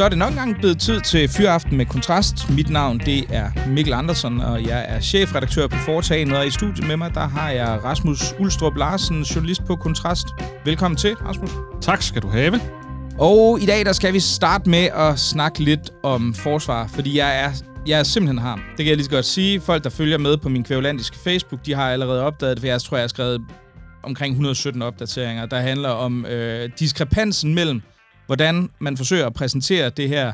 Så er det nok engang blevet tid til Fyraften med Kontrast. Mit navn det er Mikkel Andersen, og jeg er chefredaktør på Foretagen. Og i studiet med mig, der har jeg Rasmus Ulstrup Larsen, journalist på Kontrast. Velkommen til, Rasmus. Tak skal du have. Og i dag, der skal vi starte med at snakke lidt om forsvar, fordi jeg er, jeg er simpelthen har. Det kan jeg lige så godt sige. Folk, der følger med på min kvævlandiske Facebook, de har allerede opdaget det, for jeg tror, jeg har skrevet omkring 117 opdateringer, der handler om øh, diskrepansen mellem hvordan man forsøger at præsentere det her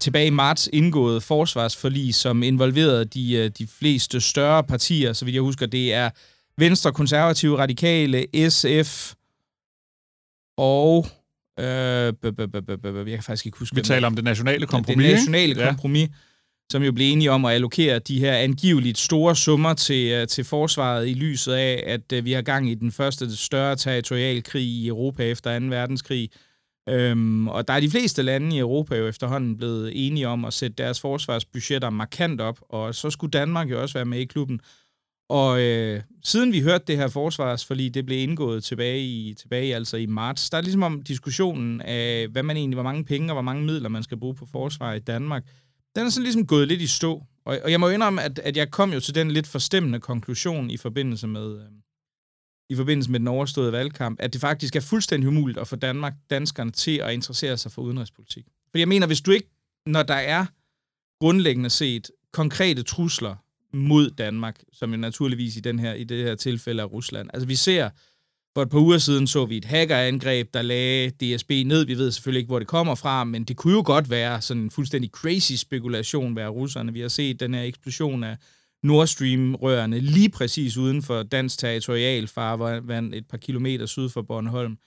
tilbage i marts indgået forsvarsforlig, som involverede de, øh, de fleste større partier, så vidt jeg husker, det er Venstre, Konservative, Radikale, SF og... Øh, jeg kan faktisk ikke huske... Vi taler om det nationale kompromis, Det nationale kompromis, som jo blev enige om at allokere de her angiveligt store summer til, øh, til forsvaret i lyset af, at øh, vi har gang i den første større territorialkrig i Europa efter 2. verdenskrig. Øhm, og der er de fleste lande i Europa jo efterhånden blevet enige om at sætte deres forsvarsbudgetter markant op, og så skulle Danmark jo også være med i klubben. Og øh, siden vi hørte det her forsvarsforlig, det blev indgået tilbage i, tilbage altså i marts, der er ligesom om diskussionen af, hvad man egentlig, hvor mange penge og hvor mange midler man skal bruge på forsvar i Danmark, den er sådan ligesom gået lidt i stå. Og, og jeg må indrømme, at, at jeg kom jo til den lidt forstemmende konklusion i forbindelse med, øh, i forbindelse med den overståede valgkamp, at det faktisk er fuldstændig umuligt at få Danmark, danskerne til at interessere sig for udenrigspolitik. For jeg mener, hvis du ikke, når der er grundlæggende set konkrete trusler mod Danmark, som jo naturligvis i, den her, i det her tilfælde er Rusland. Altså vi ser, for et par uger siden så vi et hackerangreb, der lagde DSB ned. Vi ved selvfølgelig ikke, hvor det kommer fra, men det kunne jo godt være sådan en fuldstændig crazy spekulation være russerne. Vi har set den her eksplosion af Nord Stream-rørene lige præcis uden for dansk territorialfarvand et par kilometer syd for Bornholm.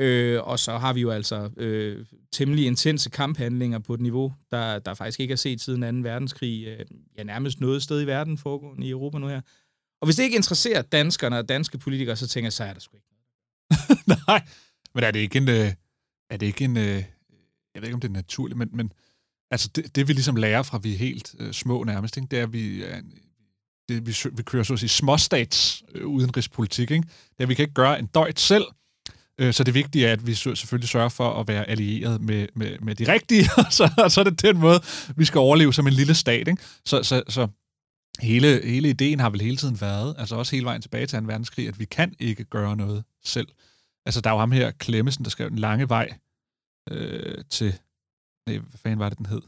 Øh, og så har vi jo altså øh, temmelig intense kamphandlinger på et niveau, der, der faktisk ikke er set siden 2. verdenskrig. Øh, ja, nærmest noget sted i verden foregående i Europa nu her. Og hvis det ikke interesserer danskerne og danske politikere, så tænker jeg, så er der sgu ikke noget. Nej, men er det ikke en... Øh, er det ikke en... Øh, jeg ved ikke, om det er naturligt, men, men altså det, det vi ligesom lærer fra, vi er helt øh, små nærmest, ikke? det er, at vi er det, vi, vi kører så at sige småstats øh, udenrigspolitik. Ikke? Det vi kan ikke gøre en døjt selv, øh, så det vigtige er, at vi selvfølgelig sørger for at være allieret med, med, med de rigtige, og så, og så er det den måde, vi skal overleve som en lille stat. Ikke? Så, så, så hele, hele ideen har vel hele tiden været, altså også hele vejen tilbage til 2. verdenskrig, at vi kan ikke gøre noget selv. Altså, der er jo ham her, Klemmesen, der skrev en lange vej øh, til... Nej, hvad fanden var det, den hed?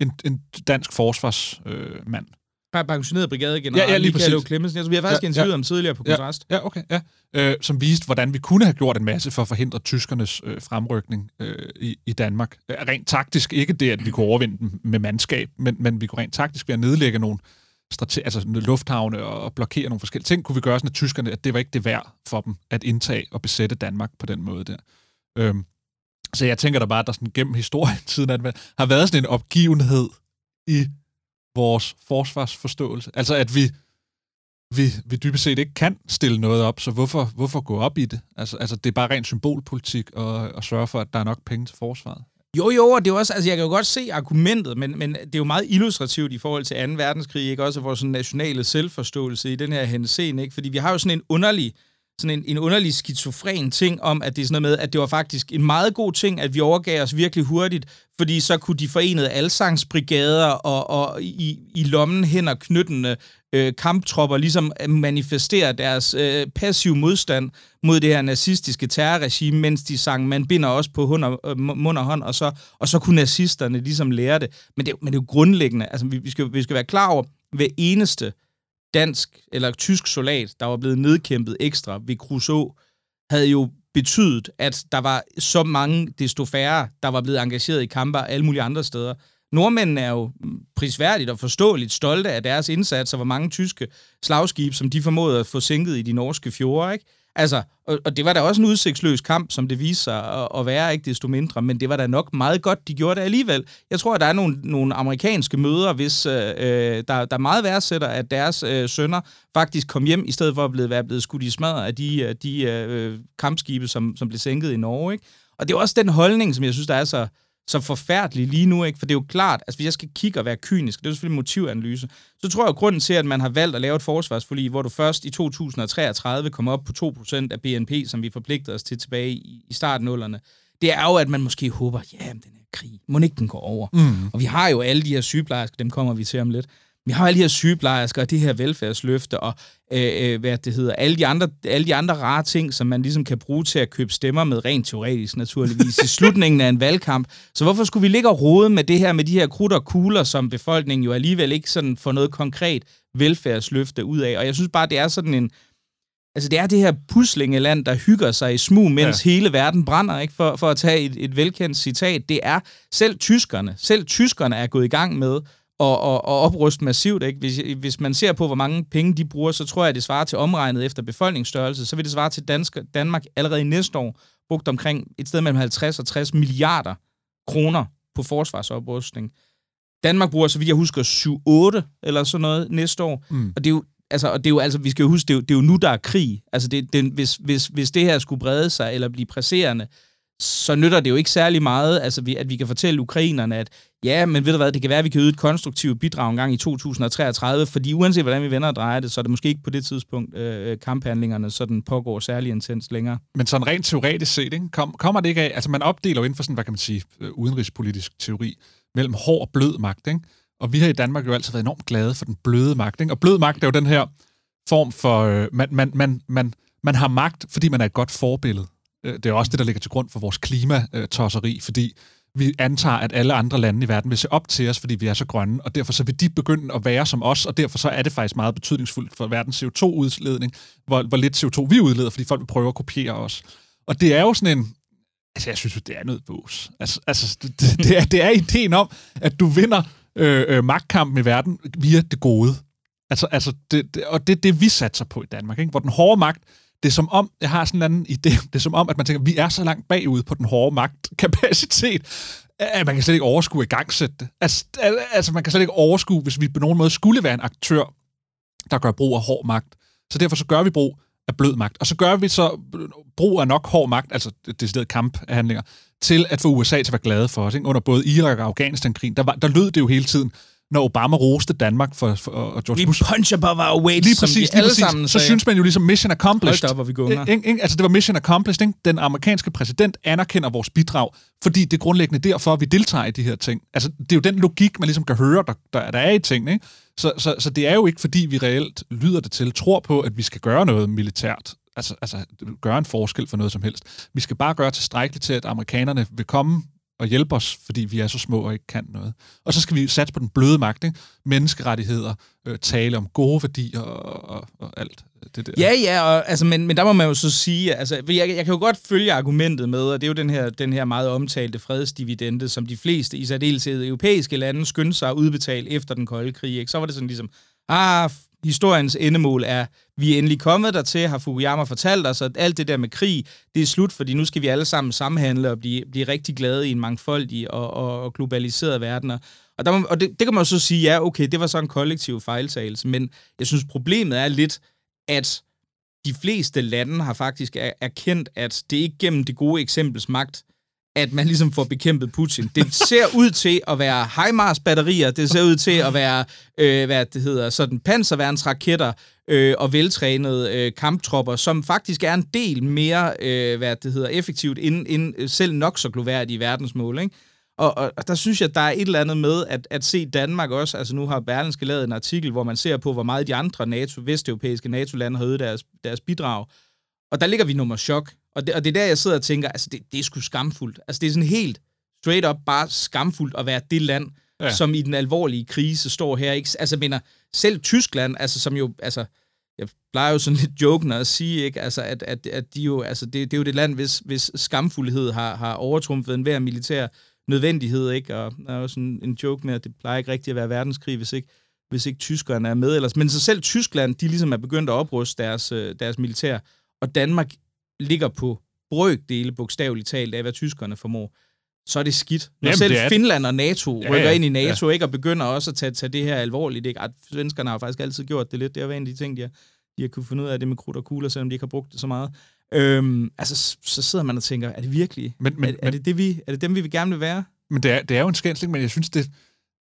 En, en dansk forsvarsmand, øh, pensioneret brigadegeneral ja, ja, lige Michael Clemmensen. Altså, vi har faktisk ja, interviewet ja, ham tidligere på kontrast. Ja, ja okay. Ja. Øh, som viste, hvordan vi kunne have gjort en masse for at forhindre tyskernes øh, fremrykning øh, i, i Danmark. Øh, rent taktisk ikke det, at vi kunne overvinde dem med mandskab, men, men vi kunne rent taktisk ved at nedlægge nogle strate- altså lufthavne og blokere nogle forskellige ting, kunne vi gøre sådan, at tyskerne, at det var ikke det værd for dem at indtage og besætte Danmark på den måde der. Øhm, så jeg tænker da bare, at der sådan gennem historien siden, at man har været sådan en opgivenhed i vores forsvarsforståelse. Altså, at vi, vi, vi dybest set ikke kan stille noget op, så hvorfor, hvorfor gå op i det? Altså, altså det er bare ren symbolpolitik at, at sørge for, at der er nok penge til forsvaret. Jo, jo, og det er også, altså jeg kan jo godt se argumentet, men, men det er jo meget illustrativt i forhold til 2. verdenskrig, ikke? Også vores nationale selvforståelse i den her henseende, ikke? Fordi vi har jo sådan en underlig øh, sådan en, en underlig skizofren ting om, at det er sådan noget med, at det var faktisk en meget god ting, at vi overgav os virkelig hurtigt, fordi så kunne de forenede alsangsbrigader og, og i, i lommen hen og knyttende øh, kamptropper ligesom øh, manifestere deres øh, passiv modstand mod det her nazistiske terrorregime, mens de sang, man binder også på hund og, øh, mund og hånd, og så, og så kunne nazisterne ligesom lære det. Men det, men det er jo grundlæggende. Altså, vi, vi, skal, vi skal være klar over, hver eneste dansk eller tysk soldat, der var blevet nedkæmpet ekstra ved Crusoe, havde jo betydet, at der var så mange, desto færre, der var blevet engageret i kampe alle mulige andre steder. Nordmændene er jo prisværdigt og forståeligt stolte af deres indsats, og hvor mange tyske slagskib, som de formåede at få sænket i de norske fjorde, ikke? Altså, og, og det var da også en udsigtsløs kamp, som det viste sig at, at være, ikke desto mindre, men det var da nok meget godt, de gjorde det alligevel. Jeg tror, at der er nogle, nogle amerikanske møder, hvis øh, øh, der, der meget værdsætter, at deres øh, sønner faktisk kom hjem, i stedet for at blive, være blevet skudt i smadret af de, øh, de øh, kampskibe, som, som blev sænket i Norge. Ikke? Og det er også den holdning, som jeg synes, der er så, så forfærdelig lige nu, ikke? For det er jo klart, altså hvis jeg skal kigge og være kynisk, det er selvfølgelig motivanalyse, så tror jeg, at grunden til, at man har valgt at lave et forsvarsforlig, hvor du først i 2033 kommer op på 2% af BNP, som vi forpligtede os til tilbage i, i starten nullerne, det er jo, at man måske håber, ja, den her krig, må ikke den går over. Mm. Og vi har jo alle de her sygeplejersker, dem kommer vi til om lidt, vi har alle de her sygeplejersker og det her velfærdsløfte og øh, øh, hvad det hedder, alle de, andre, alle de andre rare ting, som man ligesom kan bruge til at købe stemmer med, rent teoretisk naturligvis, i slutningen af en valgkamp. Så hvorfor skulle vi ligge og rode med det her, med de her krudt og kugler, som befolkningen jo alligevel ikke sådan får noget konkret velfærdsløfte ud af? Og jeg synes bare, det er sådan en, Altså, det er det her puslingeland, der hygger sig i smug, mens ja. hele verden brænder, ikke? For, for at tage et, et velkendt citat. Det er selv tyskerne, selv tyskerne er gået i gang med og, og, og opruste massivt. Ikke? Hvis, hvis man ser på, hvor mange penge de bruger, så tror jeg, det svarer til omregnet efter befolkningsstørrelse, så vil det svare til Dansk, Danmark allerede i næste år brugt omkring et sted mellem 50 og 60 milliarder kroner på forsvarsoprustning. Danmark bruger, så vidt jeg husker, 7-8 eller sådan noget næste år. Mm. Og det er jo altså, og det er jo, altså, vi skal jo huske, det er jo, det er jo nu, der er krig. Altså, det, det, hvis, hvis, hvis det her skulle brede sig eller blive presserende, så nytter det jo ikke særlig meget, altså, vi, at vi kan fortælle ukrainerne, at ja, men ved du hvad, det kan være, at vi kan yde et konstruktivt bidrag en gang i 2033, fordi uanset hvordan vi vender og drejer det, så er det måske ikke på det tidspunkt, øh, øh kamphandlingerne sådan pågår særlig intens længere. Men sådan rent teoretisk set, ikke? Kom, kommer det ikke af, altså man opdeler jo inden for sådan, hvad kan man sige, øh, udenrigspolitisk teori, mellem hård og blød magt, ikke? Og vi har i Danmark jo altid været enormt glade for den bløde magt, ikke? Og blød magt er jo den her form for, øh, man, man, man, man, man har magt, fordi man er et godt forbillede. Øh, det er også det, der ligger til grund for vores klimatosseri, fordi vi antager, at alle andre lande i verden vil se op til os, fordi vi er så grønne, og derfor så vil de begynde at være som os, og derfor så er det faktisk meget betydningsfuldt for verdens CO2-udledning, hvor, hvor lidt CO2 vi udleder, fordi folk vil prøve at kopiere os. Og det er jo sådan en, altså jeg synes jo, det er noget bås. Altså, altså det, det, er, det er ideen om, at du vinder øh, øh, magtkampen i verden via det gode. Altså, altså det, det, og det er det, vi satser på i Danmark, ikke? hvor den hårde magt, det er som om, jeg har sådan en anden idé, det er som om, at man tænker, at vi er så langt bagud på den hårde magtkapacitet, at man kan slet ikke overskue at gangsætte det. Altså, altså, man kan slet ikke overskue, hvis vi på nogen måde skulle være en aktør, der gør brug af hård magt. Så derfor så gør vi brug af blød magt. Og så gør vi så brug af nok hård magt, altså decideret kamphandlinger, til at få USA til at være glade for os. Ikke? Under både Irak og Afghanistan-krigen, der, var, der lød det jo hele tiden, når Obama roste Danmark for, for og George Bush. We punch above our weight, lige præcis, lige alle præcis. sammen Så synes man jo ligesom mission accomplished. Hold op, hvor vi går ikke, ikke? Altså det var mission accomplished. Ikke? Den amerikanske præsident anerkender vores bidrag, fordi det er grundlæggende derfor, at vi deltager i de her ting. Altså det er jo den logik, man ligesom kan høre, der, der, der er i ting. Ikke? Så, så, så det er jo ikke, fordi vi reelt lyder det til, tror på, at vi skal gøre noget militært altså, altså gøre en forskel for noget som helst. Vi skal bare gøre tilstrækkeligt til, at amerikanerne vil komme og hjælpe os, fordi vi er så små og ikke kan noget. Og så skal vi satse på den bløde magt, ikke? menneskerettigheder, øh, tale om gode værdier og, og, og alt det der. Ja, ja, og, altså, men, men der må man jo så sige, altså, jeg, jeg kan jo godt følge argumentet med, og det er jo den her, den her meget omtalte fredsdividende, som de fleste, i særdeleshed europæiske lande, skyndte sig at udbetale efter den kolde krig. Ikke? Så var det sådan ligesom, ah, historiens endemål er, vi er endelig kommet dertil, har Fukuyama fortalt os, at alt det der med krig, det er slut, fordi nu skal vi alle sammen samhandle og blive, blive rigtig glade i en mangfoldig og, og, og globaliseret verden. Og, der må, og det, det kan man jo så sige, ja, okay, det var så en kollektiv fejltagelse, men jeg synes, problemet er lidt, at de fleste lande har faktisk erkendt, at det ikke gennem det gode eksempels magt, at man ligesom får bekæmpet Putin. Det ser ud til at være HIMARS-batterier, det ser ud til at være, øh, hvad det hedder, sådan panserværnsraketter øh, og veltrænede øh, kamptropper, som faktisk er en del mere, øh, hvad det hedder, effektivt end, end selv nok så gloværdige verdensmål, ikke? Og, og, og der synes jeg, der er et eller andet med at, at se Danmark også. Altså nu har Berlinske lavet en artikel, hvor man ser på, hvor meget de andre NATO, vesteuropæiske NATO-lande har øget deres, deres bidrag. Og der ligger vi nummer chok. Og det, og det er der, jeg sidder og tænker, altså det, det er sgu skamfuldt. Altså det er sådan helt straight up bare skamfuldt at være det land, ja. som i den alvorlige krise står her. Ikke? Altså jeg mener, selv Tyskland, altså som jo, altså jeg plejer jo sådan lidt jokende at sige, ikke? Altså, at, at, at de jo, altså, det, det er jo det land, hvis, hvis skamfuldhed har, har overtrumfet enhver militær nødvendighed, ikke? Og der er jo sådan en joke med, at det plejer ikke rigtigt at være verdenskrig, hvis ikke, hvis ikke tyskerne er med ellers. Men så selv Tyskland, de ligesom er begyndt at opruste deres, øh, deres militær, og Danmark ligger på brøkdele, bogstaveligt talt, af hvad tyskerne formår, så er det skidt. Når Jamen, selv det er. Finland og NATO Ja, rykker ja, ind i NATO, ja. ikke, og begynder også at tage, tage det her alvorligt. Ikke? At svenskerne har faktisk altid gjort det lidt. Det er jo en af de ting, de har, de har kunne finde ud af det med krudt og kugler, selvom de ikke har brugt det så meget. Øhm, altså, så sidder man og tænker, er det virkelig? Men, men, er, er, det det, vi, er det dem, vi vil gerne vil være? Men det er, det er jo en skændsling, men jeg synes, det,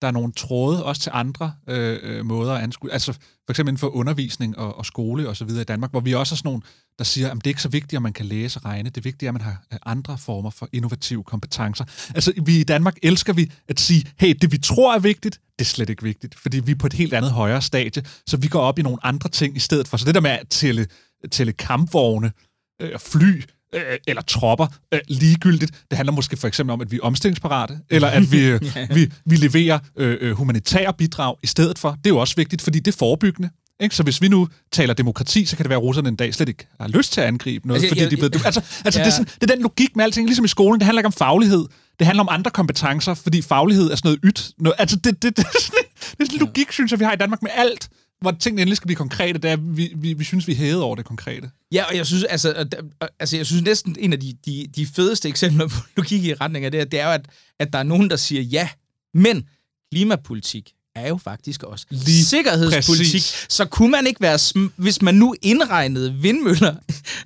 der er nogle tråde også til andre øh, øh, måder at anskue. Altså for eksempel inden for undervisning og, og skole og så videre i Danmark, hvor vi også er sådan nogle, der siger, at det er ikke så vigtigt, at man kan læse og regne. Det er vigtigt, at man har øh, andre former for innovative kompetencer. Altså vi i Danmark elsker vi at sige, hey, det vi tror er vigtigt, det er slet ikke vigtigt, fordi vi er på et helt andet højere stadie, så vi går op i nogle andre ting i stedet for. Så det der med at tælle, tælle kampvogne, øh, fly, øh, eller tropper øh, ligegyldigt. Det handler måske for eksempel om, at vi er omstillingsparate, eller at vi, øh, vi, vi leverer øh, øh, humanitære bidrag i stedet for. Det er jo også vigtigt, fordi det er forebyggende. Ikke? Så hvis vi nu taler demokrati, så kan det være, at russerne en dag slet ikke har lyst til at angribe noget, Altså, fordi jeg- de ved... Altså, altså Ja. det, er sådan, det er den logik med alting, ligesom i skolen. Det handler ikke om faglighed. Det handler om andre kompetencer, fordi faglighed er sådan noget ydt. Noget, altså, det, det, det, det, er det er sådan en logik, synes jeg, vi har i Danmark med alt, hvor tingene endelig skal blive konkrete. Det er, vi, vi, vi synes, vi hævet over det konkrete. Ja, og jeg synes, altså, altså, jeg synes næsten, en af de, de, de fedeste eksempler på logik i retning af det, her, det er jo, at, at der er nogen, der siger ja, men klimapolitik er jo faktisk også Lige sikkerhedspolitik. præcis. Så kunne man ikke være, sm- hvis man nu indregnede vindmøller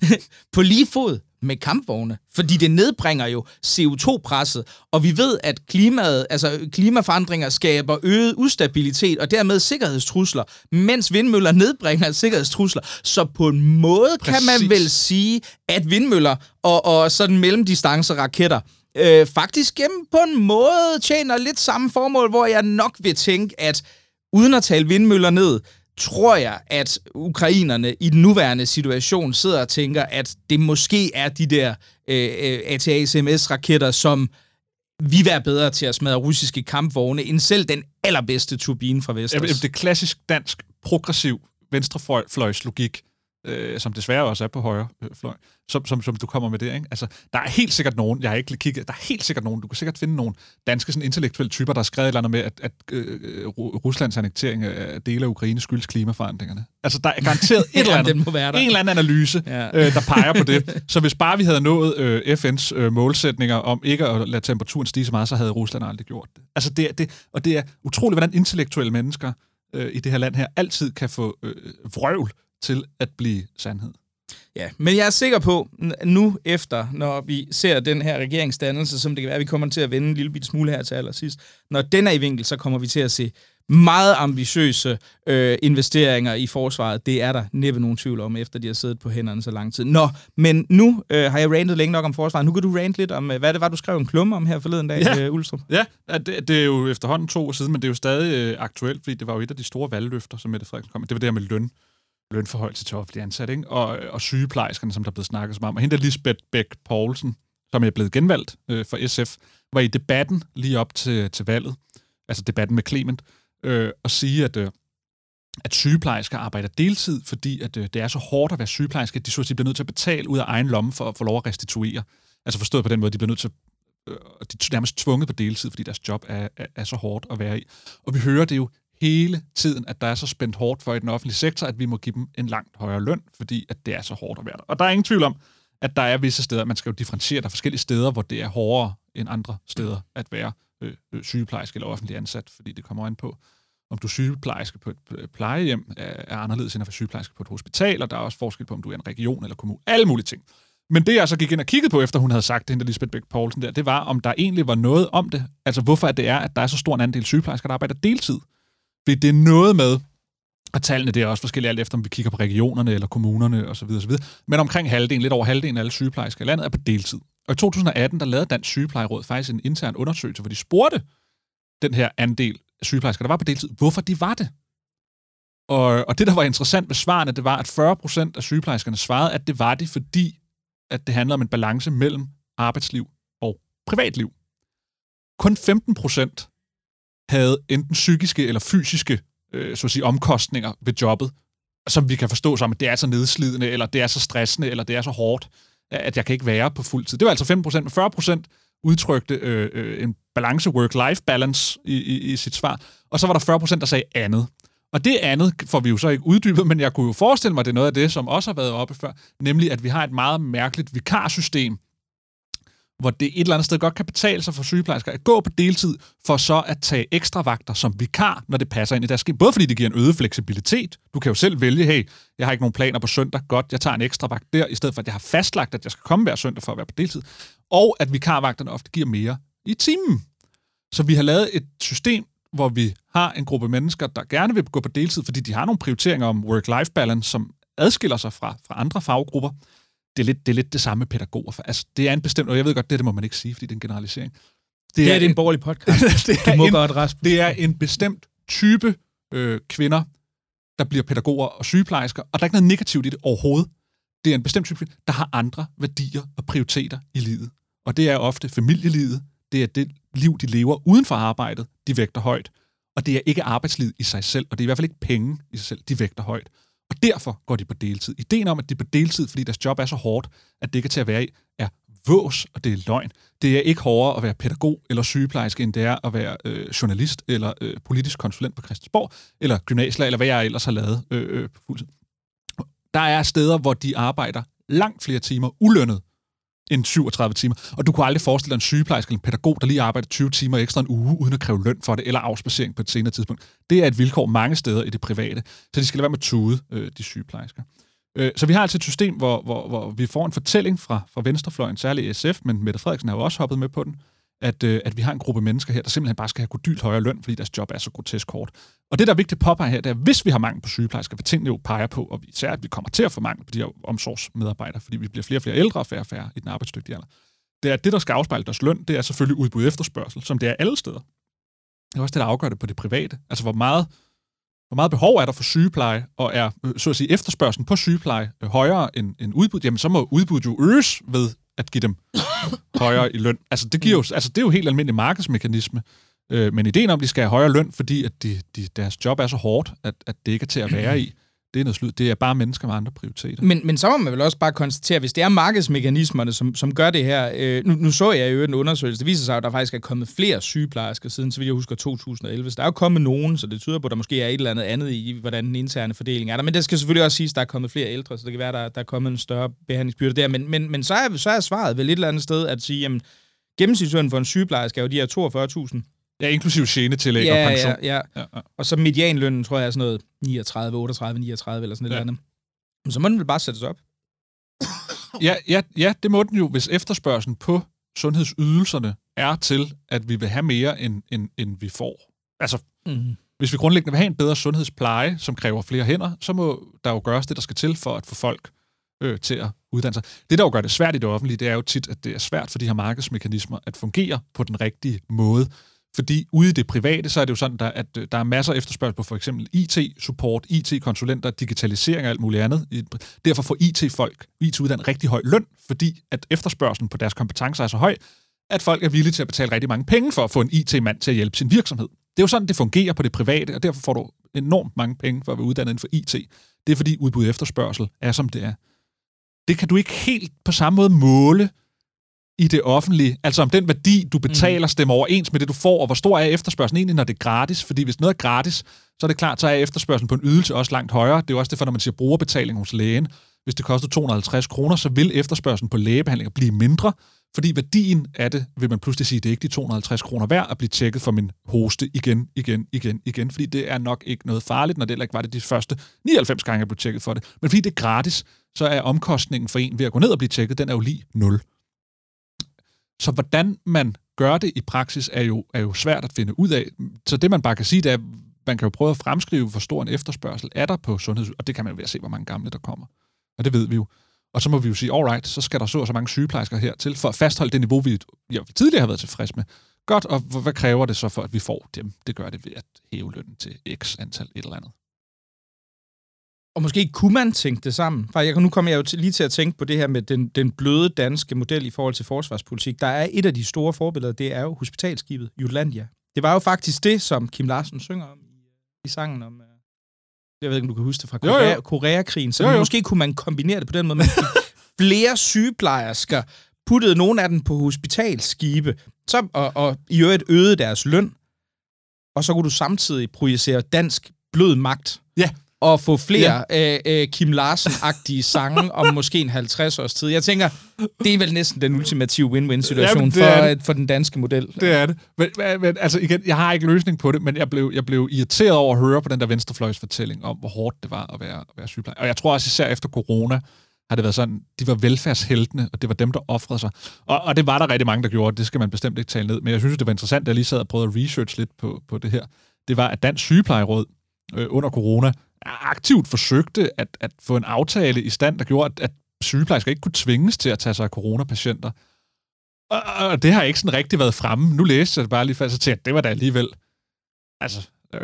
på lige fod med kampvogne, fordi det nedbringer jo CO2-presset, og vi ved, at klimaet, altså klimaforandringer skaber øget ustabilitet og dermed sikkerhedstrusler, mens vindmøller nedbringer sikkerhedstrusler. Så på en måde Præcis. kan man vel sige, at vindmøller og, og sådan mellemdistance-raketter øh, faktisk gennem på en måde tjener lidt samme formål, hvor jeg nok vil tænke, at uden at tale vindmøller ned, tror jeg, at ukrainerne i den nuværende situation sidder og tænker, at det måske er de der øh, øh, ATACMS-raketter, som vi være bedre til at smadre russiske kampvogne, end selv den allerbedste turbine fra Vestas. Jamen, Det er klassisk dansk, progressiv venstrefløjs-logik, øh, som desværre også er på højre øh, fløj, som, som, som du kommer med det. Ikke? Altså, der er helt sikkert nogen, jeg har ikke kigget, der er helt sikkert nogen, du kan sikkert finde nogle danske sådan, intellektuelle typer, der har skrevet et eller andet med, at, at øh, Ru- Ruslands annektering af dele af Ukraine skyldes klimaforandringerne. Altså, der er garanteret et eller andet, den må være der. en eller anden analyse, ja. øh, der peger på det. Så hvis bare vi havde nået øh, FN's øh, målsætninger om ikke at lade temperaturen stige så meget, så havde Rusland aldrig gjort det. Altså det, er- det, og det er utroligt, hvordan intellektuelle mennesker øh, i det her land her altid kan få øh, vrøvl til at blive sandhed. Ja, men jeg er sikker på, nu efter, når vi ser den her regeringsdannelse, som det kan være, vi kommer til at vende en lille bitte smule her til allersidst, når den er i vinkel, så kommer vi til at se meget ambitiøse øh, investeringer i forsvaret. Det er der næppe nogen tvivl om, efter de har siddet på hænderne så lang tid. Nå, men nu øh, har jeg rantet længe nok om forsvaret. Nu kan du rante lidt om, øh, hvad det var, du skrev en klumme om her forleden dag, Ja. øh, Ulstrup. Ja, det, det er jo efterhånden to år siden, men det er jo stadig øh, aktuelt, fordi det var jo et af de store valgløfter, som Mette Frederiksen kom med. Det var det her med løn, lønforhold til offentlige ansatte, ikke? Og, og sygeplejerskerne, som der er blevet snakket så meget om. Og hende der Lisbeth Bæk Poulsen, som er blevet genvalgt øh, for SF, var i debatten lige op til, til valget, altså debatten med Clement, øh, og sige, at, øh, at sygeplejersker arbejder deltid, fordi at, øh, det er så hårdt at være sygeplejerske, at de så at de bliver nødt til at betale ud af egen lomme for at få lov at restituere. Altså forstået på den måde, de bliver nødt til øh, og de er nærmest tvunget på deltid, fordi deres job er, er, er så hårdt at være i. Og vi hører det jo hele tiden, at der er så spændt hårdt for i den offentlige sektor, at vi må give dem en langt højere løn, fordi at det er så hårdt at være der. Og der er ingen tvivl om, at der er visse steder, man skal jo differentiere, der er forskellige steder, hvor det er hårdere end andre steder at være øh, øh, sygeplejerske eller offentlig ansat, fordi det kommer an på, om du er sygeplejerske på et øh, plejehjem, er, er anderledes end at være sygeplejerske på et hospital, og der er også forskel på, om du er en region eller kommune. Alle mulige ting. Men det, jeg så gik ind og kiggede på, efter hun havde sagt det, hende Lisbeth Bæk Poulsen der, det var, om der egentlig var noget om det. Altså, hvorfor at det er, at der er så stor en andel sygeplejersker, der arbejder deltid. Fordi det er noget med, og tallene det er også forskellige, alt efter om vi kigger på regionerne eller kommunerne osv. osv. Men omkring halvdelen, lidt over halvdelen af alle sygeplejersker i landet er på deltid. Og i 2018, der lavede Dansk Sygeplejeråd faktisk en intern undersøgelse, hvor de spurgte den her andel af sygeplejersker, der var på deltid, hvorfor de var det. Og, og det, der var interessant med svarene, det var, at 40 procent af sygeplejerskerne svarede, at det var det, fordi at det handler om en balance mellem arbejdsliv og privatliv. Kun 15 procent havde enten psykiske eller fysiske øh, så at sige, omkostninger ved jobbet, som vi kan forstå som, at det er så nedslidende, eller det er så stressende, eller det er så hårdt, at jeg kan ikke være på fuld tid. Det var altså 15%, men 40% udtrykte øh, øh, en balance, work-life balance i, i, i sit svar, og så var der 40%, der sagde andet. Og det andet får vi jo så ikke uddybet, men jeg kunne jo forestille mig, at det er noget af det, som også har været oppe før, nemlig at vi har et meget mærkeligt vikarsystem, hvor det et eller andet sted godt kan betale sig for sygeplejersker at gå på deltid, for så at tage ekstra vagter som vikar, når det passer ind i deres skib. Både fordi det giver en øget fleksibilitet. Du kan jo selv vælge, hey, jeg har ikke nogen planer på søndag, godt, jeg tager en ekstra vagt der, i stedet for at jeg har fastlagt, at jeg skal komme hver søndag for at være på deltid. Og at vikarvagterne ofte giver mere i timen. Så vi har lavet et system, hvor vi har en gruppe mennesker, der gerne vil gå på deltid, fordi de har nogle prioriteringer om work-life balance, som adskiller sig fra, fra andre faggrupper det er lidt det, er lidt det samme med pædagoger. For, altså, det er en bestemt, og jeg ved godt, det, det må man ikke sige, fordi det er en generalisering. Det, det er, er en, en borgerlig podcast. det er du må en, godt, Rasmus. Det er en bestemt type øh, kvinder, der bliver pædagoger og sygeplejersker, og der er ikke noget negativt i det overhovedet. Det er en bestemt type kvinder, der har andre værdier og prioriteter i livet. Og det er ofte familielivet, det er det liv, de lever uden for arbejdet, de vægter højt. Og det er ikke arbejdslivet i sig selv, og det er i hvert fald ikke penge i sig selv, de vægter højt. Og derfor går de på deltid. Ideen om, at de er på deltid, fordi deres job er så hårdt, at det ikke er til at være i, er vås, og det er løgn. Det er ikke hårdere at være pædagog eller sygeplejerske, end det er at være øh, journalist eller øh, politisk konsulent på Christiansborg, eller gymnasier, eller hvad jeg ellers har lavet øh, øh, på fuldtid. Der er steder, hvor de arbejder langt flere timer ulønnet, end 37 timer. Og du kunne aldrig forestille dig en sygeplejerske eller en pædagog, der lige arbejder 20 timer ekstra en uge, uden at kræve løn for det, eller afspacering på et senere tidspunkt. Det er et vilkår mange steder i det private. Så de skal lade være med tude, øh, de sygeplejersker. Øh, så vi har altså et system, hvor, hvor, hvor vi får en fortælling fra, fra venstrefløjen, særligt SF, men Mette Frederiksen har jo også hoppet med på den, at, øh, at vi har en gruppe mennesker her, der simpelthen bare skal have kodylt højere løn, fordi deres job er så grotesk kort. Og det, der er vigtigt at påpege her, det er, at hvis vi har mangel på sygeplejersker, hvad tingene jo peger på, og især at vi kommer til at få mangel på de her omsorgsmedarbejdere, fordi vi bliver flere og flere ældre og færre og færre i den arbejdsdygtige alder, det er, at det, der skal afspejle deres løn, det er selvfølgelig udbud efterspørgsel, som det er alle steder. Det er også det, der afgør det på det private. Altså, hvor meget, hvor meget behov er der for sygepleje, og er, øh, så at sige, efterspørgselen på sygepleje øh, højere end, end udbud, jamen så må udbuddet jo øges ved at give dem højere i løn. Altså det, giver jo, altså, det er jo helt almindelig markedsmekanisme. Øh, men ideen om, at de skal have højere løn, fordi at de, de, deres job er så hårdt, at, at det ikke er til at være i, det er noget slut. Det er bare mennesker med andre prioriteter. Men, men så må man vel også bare konstatere, hvis det er markedsmekanismerne, som, som gør det her. Øh, nu, nu så jeg jo en undersøgelse. Det viser sig, at der faktisk er kommet flere sygeplejersker siden, så vidt jeg husker, 2011. Så der er jo kommet nogen, så det tyder på, at der måske er et eller andet andet i, hvordan den interne fordeling er der. Men det skal selvfølgelig også siges, at der er kommet flere ældre, så det kan være, at der, der er kommet en større behandlingsbyrde der. Men, men, men så, er, så er svaret vel et eller andet sted at sige, jamen, gennemsnitslønnen for en sygeplejerske er jo de her 42.000 Ja, inklusiv genetillæg ja, og pension. Ja, ja. ja, ja. Og så medianlønnen, tror jeg, er sådan noget 39, 38, 39 eller sådan ja. et eller andet. Men så må den vel bare sættes op. ja, ja, ja, det må den jo, hvis efterspørgselen på sundhedsydelserne er til, at vi vil have mere, end, end, end vi får. Altså, mm. hvis vi grundlæggende vil have en bedre sundhedspleje, som kræver flere hænder, så må der jo gøres det, der skal til for at få folk øh, til at uddanne sig. Det, der jo gør det svært i det offentlige, det er jo tit, at det er svært for de her markedsmekanismer at fungere på den rigtige måde. Fordi ude i det private, så er det jo sådan, der, at øh, der er masser af efterspørgsel på for eksempel IT-support, IT-konsulenter, digitalisering og alt muligt andet. Derfor får IT-folk, IT-uddannet rigtig høj løn, fordi at efterspørgselen på deres kompetencer er så høj, at folk er villige til at betale rigtig mange penge for at få en IT-mand til at hjælpe sin virksomhed. Det er jo sådan, det fungerer på det private, og derfor får du enormt mange penge for at være uddannet inden for IT. Det er fordi udbud efterspørgsel er, som det er. Det kan du ikke helt på samme måde måle i det offentlige. Altså om den værdi, du betaler, mm. stemmer overens med det, du får, og hvor stor er efterspørgselen egentlig, når det er gratis? Fordi hvis noget er gratis, så er det klart, så er efterspørgselen på en ydelse også langt højere. Det er jo også derfor, når man siger brugerbetaling hos lægen. Hvis det koster 250 kroner, så vil efterspørgselen på lægebehandlinger blive mindre, fordi værdien af det, vil man pludselig sige, det er ikke de 250 kroner værd at blive tjekket for min hoste igen, igen, igen, igen, fordi det er nok ikke noget farligt, når det heller ikke var det de første 99 gange, jeg blev tjekket for det. Men fordi det er gratis, så er omkostningen for en ved at gå ned og blive tjekket, den er jo lige 0. Så hvordan man gør det i praksis, er jo, er jo svært at finde ud af. Så det, man bare kan sige, det er, man kan jo prøve at fremskrive, hvor stor en efterspørgsel er der på sundheds... Og det kan man jo ved at se, hvor mange gamle der kommer. Og det ved vi jo. Og så må vi jo sige, alright, så skal der så og så mange sygeplejersker her til, for at fastholde det niveau, vi, ja, tidligere har været tilfreds med. Godt, og hvad kræver det så for, at vi får dem? Det gør det ved at hæve lønnen til x antal et eller andet. Og måske kunne man tænke det sammen. For jeg, nu kommer jeg jo lige til at tænke på det her med den, den bløde danske model i forhold til forsvarspolitik. Der er et af de store forbilleder, det er jo hospitalskibet Jutlandia. Det var jo faktisk det, som Kim Larsen synger om i, sangen om... Øh, jeg ved ikke, om du kan huske det fra Korea, Koreakrigen. Så jo, jo. måske kunne man kombinere det på den måde med flere sygeplejersker, puttede nogle af dem på hospitalskibe, så, og, og i øvrigt øgede deres løn, og så kunne du samtidig projicere dansk blød magt. Ja. Og få flere ja. øh, øh, Kim Larsen-agtige sange om måske en 50 års tid. Jeg tænker, det er vel næsten den ultimative win-win-situation det for, det. øh, for den danske model. Det er det. Men, men, altså igen, jeg har ikke løsning på det, men jeg blev, jeg blev irriteret over at høre på den der venstrefløjsfortælling om, hvor hårdt det var at være, at være sygeplejer. Og jeg tror også især efter corona, har det været sådan, de var velfærdsheltene, og det var dem, der offrede sig. Og, og det var der rigtig mange, der gjorde, det skal man bestemt ikke tale ned. Men jeg synes, det var interessant, at jeg lige sad og prøvede at research lidt på, på det her. Det var, at Dansk Sygeplejeråd øh, under corona aktivt forsøgte at, at få en aftale i stand, der gjorde, at, at sygeplejersker ikke kunne tvinges til at tage sig af coronapatienter. Og, og det har ikke sådan rigtig været fremme. Nu læste jeg det bare lige fast, og tænkte, at det var da alligevel... Altså, det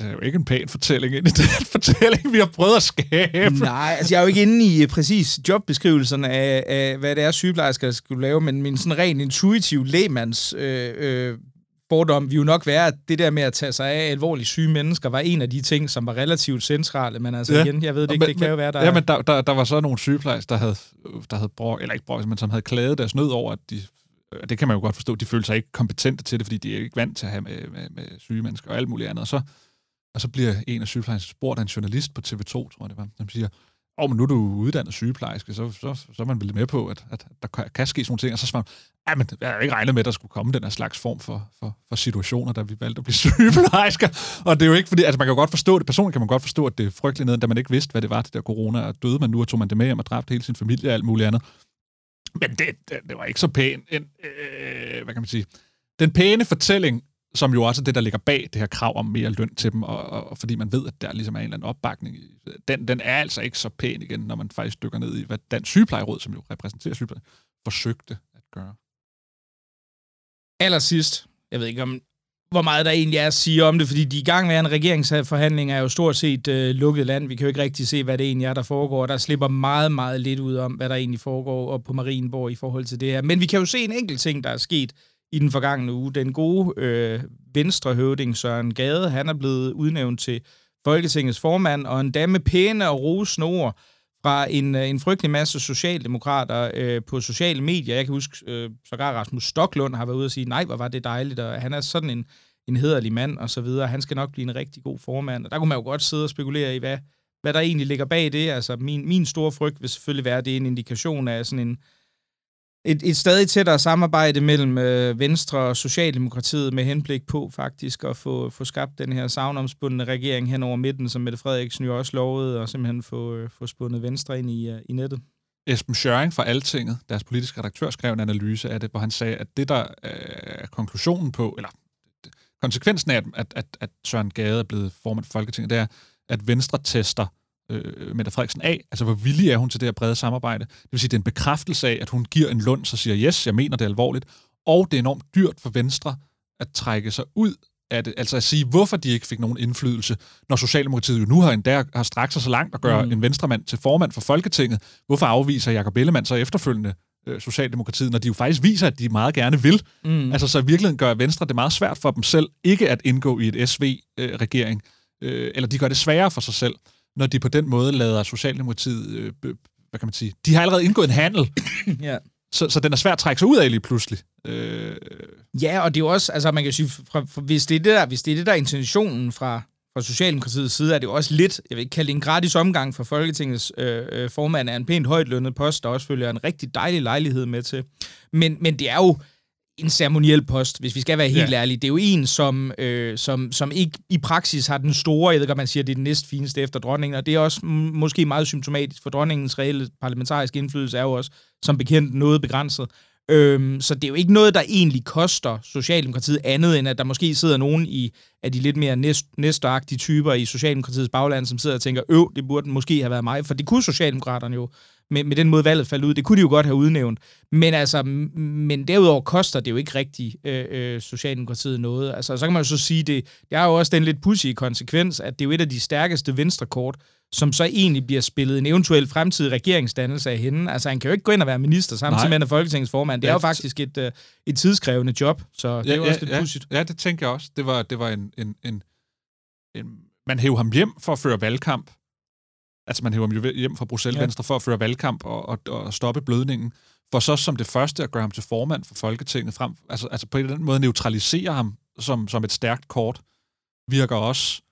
er jo- det ikke en pæn fortælling ind i den fortælling, vi har prøvet at skabe. Nej, altså jeg er jo ikke inde i øh, præcis jobbeskrivelserne af, af, hvad det er, sygeplejersker skulle lave, men min sådan ren intuitiv lægmands øh, øh, fordom vil jo nok være, at det der med at tage sig af alvorligt syge mennesker, var en af de ting, som var relativt centrale, men altså Ja. igen, jeg ved det ikke, Men- det kan jo være, der Ja, men der, der, der var så nogle sygeplejersker, der havde, der havde brug, eller ikke brug, men som havde klaget deres nød over, at de, øh, det kan man jo godt forstå, de følte sig ikke kompetente til det, fordi de er ikke vant til at have med, med, med syge mennesker og alt muligt andet. Og så, og så bliver en af sygeplejerskerne spurgt af en journalist på TV2, tror jeg det var, som siger, oh, men nu er du uddannet sygeplejerske, så, så, så er man vel med på, at, at der kan, kan ske sådan nogle ting. Og så svarer man, ja, men jeg havde ikke regnet med, at der skulle komme den her slags form for, for, for situationer, da vi valgte at blive sygeplejersker. Og det er jo ikke fordi, altså man kan jo godt forstå det, personligt kan man godt forstå, at det er frygteligt ned, da man ikke vidste, hvad det var, det der corona, og døde man nu, og tog man det med hjem og dræbte hele sin familie og alt muligt andet. Men det, det, det var ikke så pænt. en, øh, hvad kan man sige, den pæne fortælling, som jo også er det, der ligger bag det her krav om mere løn til dem, og, og, og fordi man ved, at der ligesom er en eller anden opbakning, den, den er altså ikke så pæn igen, når man faktisk dykker ned i, hvad Dansk Sygeplejeråd, som jo repræsenterer sygepleje, forsøgte at gøre. allersidst, jeg ved ikke om, hvor meget der egentlig er at sige om det, fordi de i gang med en regeringsforhandling er jo stort set øh, lukket land. Vi kan jo ikke rigtig se, hvad det egentlig er, der foregår. Der slipper meget, meget lidt ud om, hvad der egentlig foregår op på Marienborg i forhold til det her. Men vi kan jo se en enkelt ting, der er sket i den forgangne uge. Den gode øh, venstrehøvding Søren Gade, han er blevet udnævnt til Folketingets formand, og en dame pæne og rosende ord fra en, øh, en frygtelig masse socialdemokrater øh, på sociale medier. Jeg kan huske, øh, sågar Rasmus Stoklund har været ude og sige, nej, hvor var det dejligt, og han er sådan en, en hederlig mand, og så videre. Han skal nok blive en rigtig god formand. Og der kunne man jo godt sidde og spekulere i, hvad, hvad der egentlig ligger bag det. Altså, min, min store frygt vil selvfølgelig være, at det er en indikation af sådan en, et, et stadig tættere samarbejde mellem øh, Venstre og Socialdemokratiet med henblik på faktisk at få, få skabt den her savnomspundne regering hen over midten, som Mette Frederiksen jo også lovede, og simpelthen få, øh, få spundet Venstre ind i, øh, i nettet. Esben Schøring fra Altinget, deres politiske redaktør, skrev en analyse af det, hvor han sagde, at det, der øh, er konklusionen på, eller konsekvensen af, at, at, at, at Søren Gade er blevet formand for Folketinget, det er, at Venstre tester øh, Mette Frederiksen af. Altså, hvor villig er hun til det her brede samarbejde? Det vil sige, det er en bekræftelse af, at hun giver en lund, så siger, yes, jeg mener det alvorligt. Og det er enormt dyrt for Venstre at trække sig ud af det. Altså at sige, hvorfor de ikke fik nogen indflydelse, når Socialdemokratiet jo nu har endda har strakt sig så langt at gøre mm. en venstremand til formand for Folketinget. Hvorfor afviser Jacob Ellemann så efterfølgende øh, Socialdemokratiet, når de jo faktisk viser, at de meget gerne vil. Mm. Altså så i virkeligheden gør Venstre det meget svært for dem selv ikke at indgå i et SV-regering, øh, eller de gør det sværere for sig selv, når de på den måde lader Socialdemokratiet, øh, hvad kan man sige, de har allerede indgået en handel, ja. så, så den er svært at trække sig ud af lige pludselig. Øh, Ja, og det er jo også, altså man kan sige, fra, fra, hvis, det er det der, hvis det er det, der er intentionen fra, fra Socialdemokratiets side, er det jo også lidt, jeg vil ikke kalde det en gratis omgang for Folketingets øh, øh, formand af en pænt højt lønnet post, der også følger en rigtig dejlig lejlighed med til. Men, men det er jo en ceremoniel post, hvis vi skal være helt Ja. ærlige. Det er jo en, som, øh, som, som ikke i praksis har den store, jeg ved godt, man siger, det er den næst fineste efter dronningen, og det er også måske meget symptomatisk, for dronningens reelle parlamentariske indflydelse er jo også, som bekendt, noget begrænset. Øhm, så det er jo ikke noget, der egentlig koster Socialdemokratiet andet, end at der måske sidder nogen i af de lidt mere næst, næstagtige typer i Socialdemokratiets bagland, som sidder og tænker, øv, det burde måske have været mig, for det kunne Socialdemokraterne jo, med, med den måde valget faldt ud, det kunne de jo godt have udnævnt. Men altså, men derudover koster det jo ikke rigtig øh, øh, Socialdemokratiet noget. Altså, så kan man jo så sige, det, det er jo også den lidt pussy konsekvens, at det er jo et af de stærkeste venstrekort, som så egentlig bliver spillet en eventuel fremtidig regeringsdannelse af hende. Altså, han kan jo ikke gå ind og være minister samtidig med, at han er Folketingets formand. Det er Ja, jo faktisk et, øh, et tidskrævende job, så det er jo også lidt ja, pudsigt. ja, det tænker jeg også. Det var, det var en, en, en, en... Man hævde ham hjem for at føre valgkamp. Altså, man hævde ham hjem fra Bruxelles Ja. Venstre for at føre valgkamp og, og, og stoppe blødningen. For så som det første at gøre ham til formand for Folketinget frem. Altså, altså på en eller anden måde neutralisere ham som, som et stærkt kort, virker også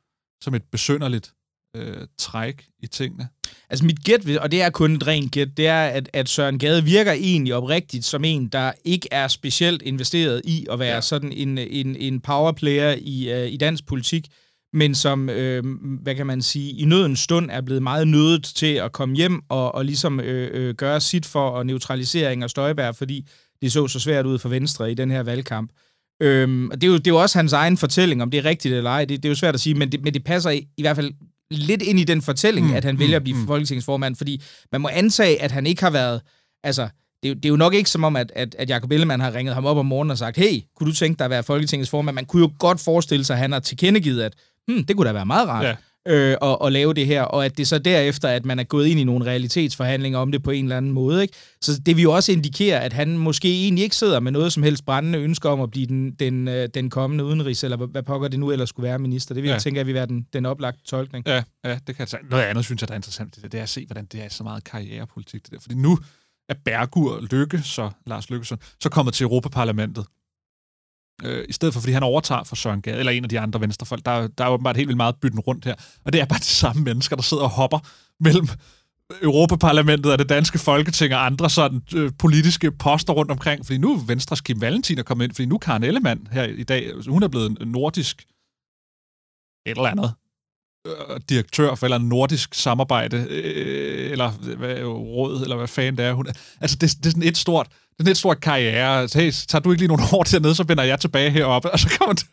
som et besynderligt øh, træk i tingene. Altså mit gæt, og det er kun et rent gæt, det er, at, at Søren Gade virker egentlig oprigtigt som en, der ikke er specielt investeret i at være ja. sådan en, en, en powerplayer i, uh, i dansk politik, men som, øh, hvad kan man sige, i nødens stund er blevet meget nødet til at komme hjem og, og ligesom øh, øh, gøre sit for at neutralisering af Støjbær, fordi det så så svært ud for Venstre i den her valgkamp. Øhm, og det er, jo, det er jo også hans egen fortælling, om det er rigtigt eller ej, det, det er jo svært at sige, men det, men det passer i, i hvert fald lidt ind i den fortælling, mm, at han vælger at blive mm, folketingsformand, fordi man må antage, at han ikke har været, altså, det, det er jo nok ikke som om, at, at, at Jacob Ellemann har ringet ham op om morgenen og sagt, hey, kunne du tænke dig at være Folketingets formand? Man kunne jo godt forestille sig, at han har tilkendegivet, at hmm, det kunne da være meget rart. Ja øh, og, og lave det her, og at det så derefter, at man er gået ind i nogle realitetsforhandlinger om det på en eller anden måde. Ikke? Så det vil jo også indikere, at han måske egentlig ikke sidder med noget som helst brændende ønsker om at blive den, den, øh, den kommende udenrigs, eller hvad pokker det nu ellers skulle være, minister. Det vil ja. jeg tænke, at vi være den, den oplagte tolkning. Ja, ja, det kan jeg Noget andet synes jeg, der er interessant, det, det er at se, hvordan det er så meget karrierepolitik. Det der. Fordi nu er Bergur Lykke, så Lars Lykkesson, så kommet til Europaparlamentet. Øh, I stedet for, fordi han overtager for Søren Gade, eller en af de andre venstrefolk. Der, der er åbenbart helt vildt meget bytten rundt her. Og det er bare de samme mennesker, der sidder og hopper mellem Europaparlamentet og det danske folketing og andre sådan øh, politiske poster rundt omkring. Fordi nu er Venstres Kim Valentin er kommet ind, fordi nu er Karen Ellemann her i dag, hun er blevet en nordisk et eller andet Øh, direktør for eller nordisk samarbejde, øh, eller hvad, øh, råd, eller hvad fanden det er. Hun, altså, det, det er sådan et stort det er et stort karriere. Altså, så, hey, tager du ikke lige nogle år dernede, så vender jeg tilbage heroppe. Og så kommer det...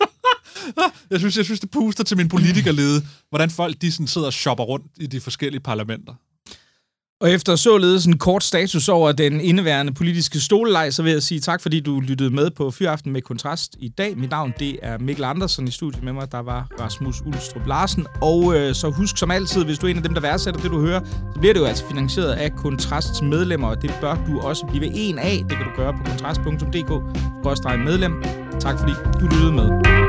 jeg, synes, jeg synes, det puster til min politikerlede, hvordan folk de sådan sidder og shopper rundt i de forskellige parlamenter. Og efter således en kort status over den indeværende politiske stoleleg, så vil jeg sige tak, fordi du lyttede med på Fyraften med Kontrast i dag. Mit navn det er Mikkel Andersen i studiet med mig. Der var Rasmus Ulstrup Larsen. Og øh, så husk som altid, hvis du er en af dem, der værdsætter det, du hører, så bliver det jo altså finansieret af Kontrasts medlemmer, og det bør du også blive en af. Det kan du gøre på kontrast.dk medlem. Tak fordi du lyttede med.